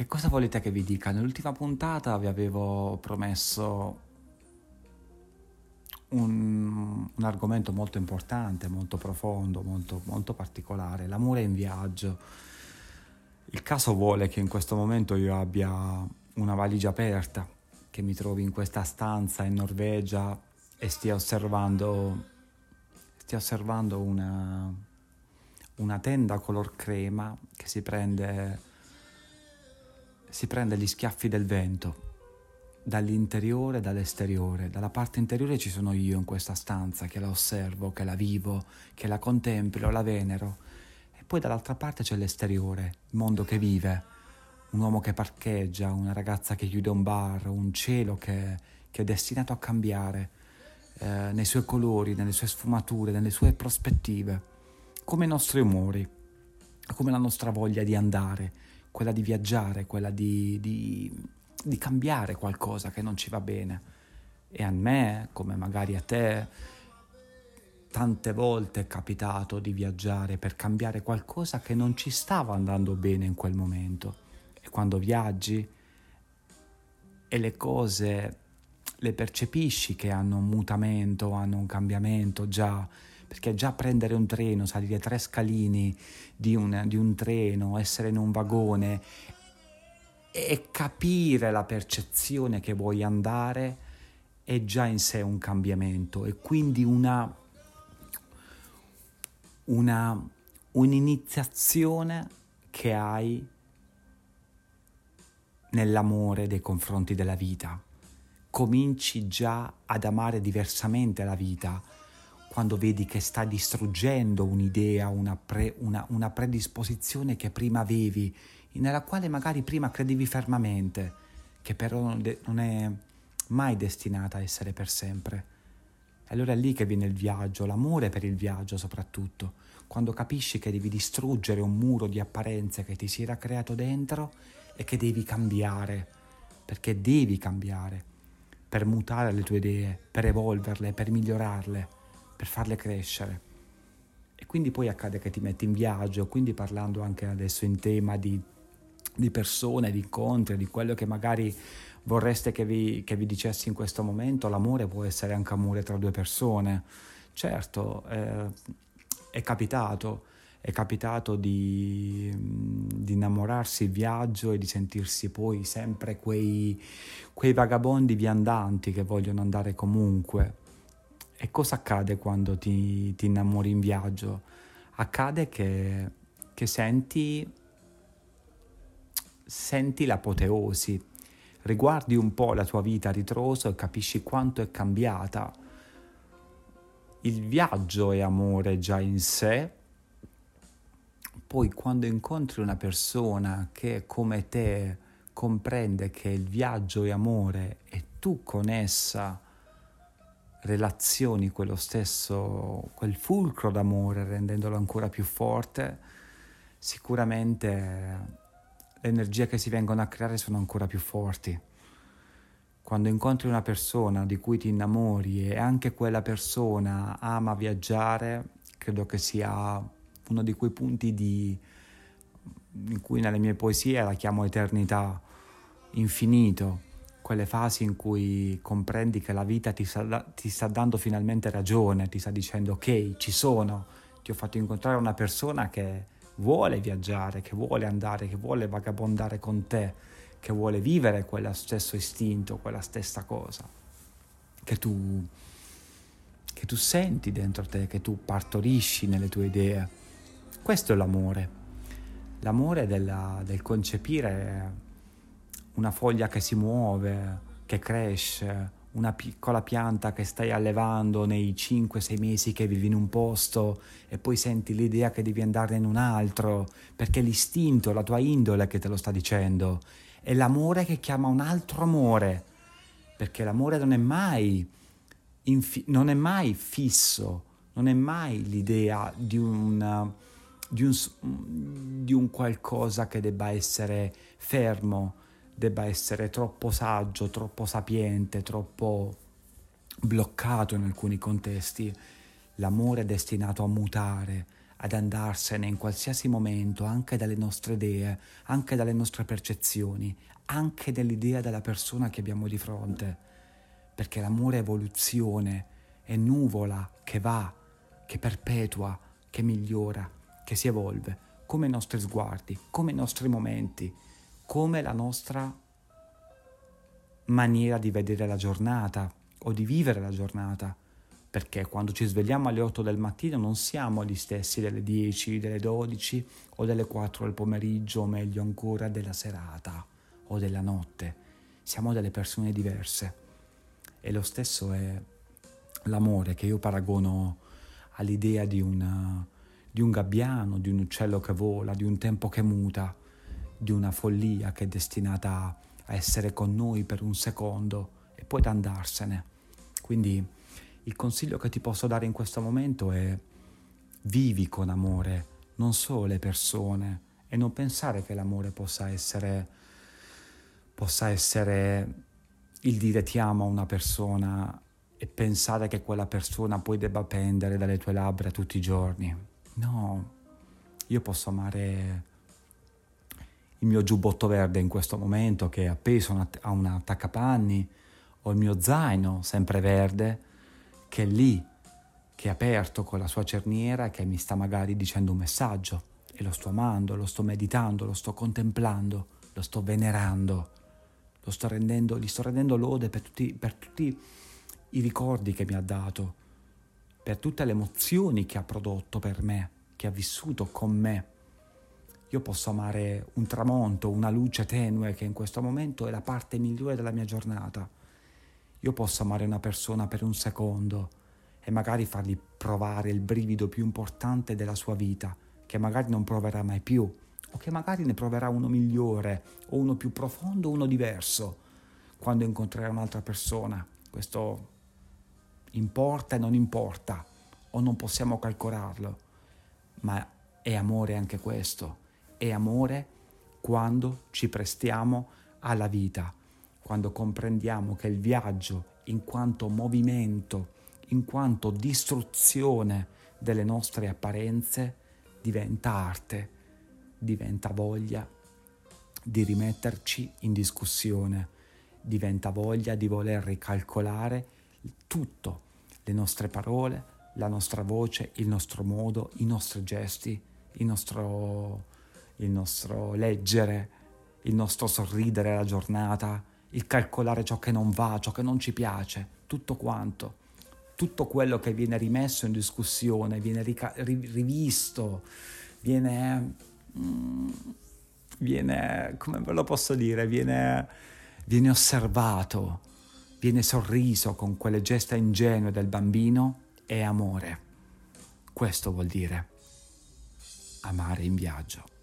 che cosa volete che vi dica? Nell'ultima puntata vi avevo promesso un, un argomento molto importante, molto profondo, molto, molto particolare, l'amore in viaggio. Il caso vuole che in questo momento io abbia una valigia aperta, che mi trovi in questa stanza in Norvegia e stia osservando, stia osservando una, una tenda color crema che si prende, si prende gli schiaffi del vento dall'interiore e dall'esteriore. Dalla parte interiore ci sono io in questa stanza che la osservo, che la vivo, che la contemplo, la venero. E poi dall'altra parte c'è l'esteriore, il mondo che vive, un uomo che parcheggia, una ragazza che chiude un bar, un cielo che, che è destinato a cambiare eh, nei suoi colori, nelle sue sfumature, nelle sue prospettive, come i nostri umori, come la nostra voglia di andare, quella di viaggiare, quella di, di di cambiare qualcosa che non ci va bene. E a me, come magari a te, tante volte è capitato di viaggiare per cambiare qualcosa che non ci stava andando bene in quel momento. E quando viaggi e le cose le percepisci che hanno un mutamento, hanno un cambiamento già, perché già prendere un treno, salire tre scalini di un, di un treno, essere in un vagone e capire la percezione che vuoi andare è già in sé un cambiamento e quindi una, una, un'iniziazione che hai nell'amore nei confronti della vita. Cominci già ad amare diversamente la vita quando vedi che sta distruggendo un'idea, una, pre, una, una predisposizione che prima avevi nella quale magari prima credevi fermamente, che però non è mai destinata a essere per sempre. E allora è lì che viene il viaggio, l'amore per il viaggio soprattutto, quando capisci che devi distruggere un muro di apparenze che ti si era creato dentro e che devi cambiare, perché devi cambiare, per mutare le tue idee, per evolverle, per migliorarle, per farle crescere. E quindi poi accade che ti metti in viaggio, quindi parlando anche adesso in tema di di persone, di incontri, di quello che magari vorreste che vi, che vi dicessi in questo momento, l'amore può essere anche amore tra due persone. Certo, eh, è capitato, è capitato di, di, innamorarsi in viaggio e di sentirsi poi sempre quei, quei vagabondi viandanti che vogliono andare comunque. E cosa accade quando ti, ti innamori in viaggio? Accade che, che senti senti l'apoteosi, riguardi un po' la tua vita a ritroso e capisci quanto è cambiata. Il viaggio è amore già in sé, poi quando incontri una persona che come te comprende che il viaggio è amore e tu con essa relazioni quello stesso, quel fulcro d'amore rendendolo ancora più forte, sicuramente le energie che si vengono a creare sono ancora più forti. Quando incontri una persona di cui ti innamori e anche quella persona ama viaggiare, credo che sia uno di quei punti di, in cui nelle mie poesie la chiamo eternità, infinito, quelle fasi in cui comprendi che la vita ti sta, ti sta dando finalmente ragione, ti sta dicendo ok, ci sono, ti ho fatto incontrare una persona che vuole viaggiare, che vuole andare, che vuole vagabondare con te, che vuole vivere quello stesso istinto, quella stessa cosa, che tu, che tu senti dentro te, che tu partorisci nelle tue idee. Questo è l'amore. L'amore della, del concepire una foglia che si muove, che cresce, una piccola pianta che stai allevando nei 5-6 mesi che vivi in un posto e poi senti l'idea che devi andare in un altro, perché l'istinto, la tua indole che te lo sta dicendo, è l'amore che chiama un altro amore, perché l'amore non è mai, infi- non è mai fisso, non è mai l'idea di un, di un, di un qualcosa che debba essere fermo, debba essere troppo saggio, troppo sapiente, troppo bloccato in alcuni contesti. L'amore è destinato a mutare, ad andarsene in qualsiasi momento, anche dalle nostre idee, anche dalle nostre percezioni, anche dell'idea della persona che abbiamo di fronte, perché l'amore è evoluzione, è nuvola che va, che perpetua, che migliora, che si evolve, come i nostri sguardi, come i nostri momenti, come la nostra maniera di vedere la giornata o di vivere la giornata. Perché quando ci svegliamo alle 8 del mattino non siamo gli stessi delle 10, delle 12 o delle 4 del pomeriggio o meglio ancora della serata o della notte. Siamo delle persone diverse. E lo stesso è l'amore che io paragono all'idea di, una, di un gabbiano, di un uccello che vola, di un tempo che muta, di una follia che è destinata a essere con noi per un secondo e poi ad andarsene. Quindi il consiglio che ti posso dare in questo momento è vivi con amore non solo le persone e non pensare che l'amore possa essere, possa essere il dire ti amo a una persona e pensare che quella persona poi debba pendere dalle tue labbra tutti i giorni. No, io posso amare il mio giubbotto verde in questo momento che è appeso a un attaccapanni o il mio zaino sempre verde che è lì, che è aperto con la sua cerniera che mi sta magari dicendo un messaggio e lo sto amando, lo sto meditando, lo sto contemplando, lo sto venerando, lo sto rendendo, gli sto rendendo lode per tutti, per tutti i ricordi che mi ha dato, per tutte le emozioni che ha prodotto per me, che ha vissuto con me. Io posso amare un tramonto, una luce tenue che in questo momento è la parte migliore della mia giornata io posso amare una persona per un secondo e magari fargli provare il brivido più importante della sua vita, che magari non proverà mai più, o che magari ne proverà uno migliore, o uno più profondo, o uno diverso, quando incontrerà un'altra persona. Questo importa e non importa, o non possiamo calcolarlo, ma è amore anche questo, è amore quando ci prestiamo alla vita quando comprendiamo che il viaggio, in quanto movimento, in quanto distruzione delle nostre apparenze, diventa arte, diventa voglia di rimetterci in discussione, diventa voglia di voler ricalcolare tutto, le nostre parole, la nostra voce, il nostro modo, i nostri gesti, il nostro, il nostro leggere, il nostro sorridere alla giornata, il calcolare ciò che non va, ciò che non ci piace, tutto quanto. Tutto quello che viene rimesso in discussione, viene rica- rivisto, viene, mm, viene, come ve lo posso dire, viene, viene osservato, viene sorriso con quelle gesta ingenue del bambino, è amore. Questo vuol dire amare in viaggio.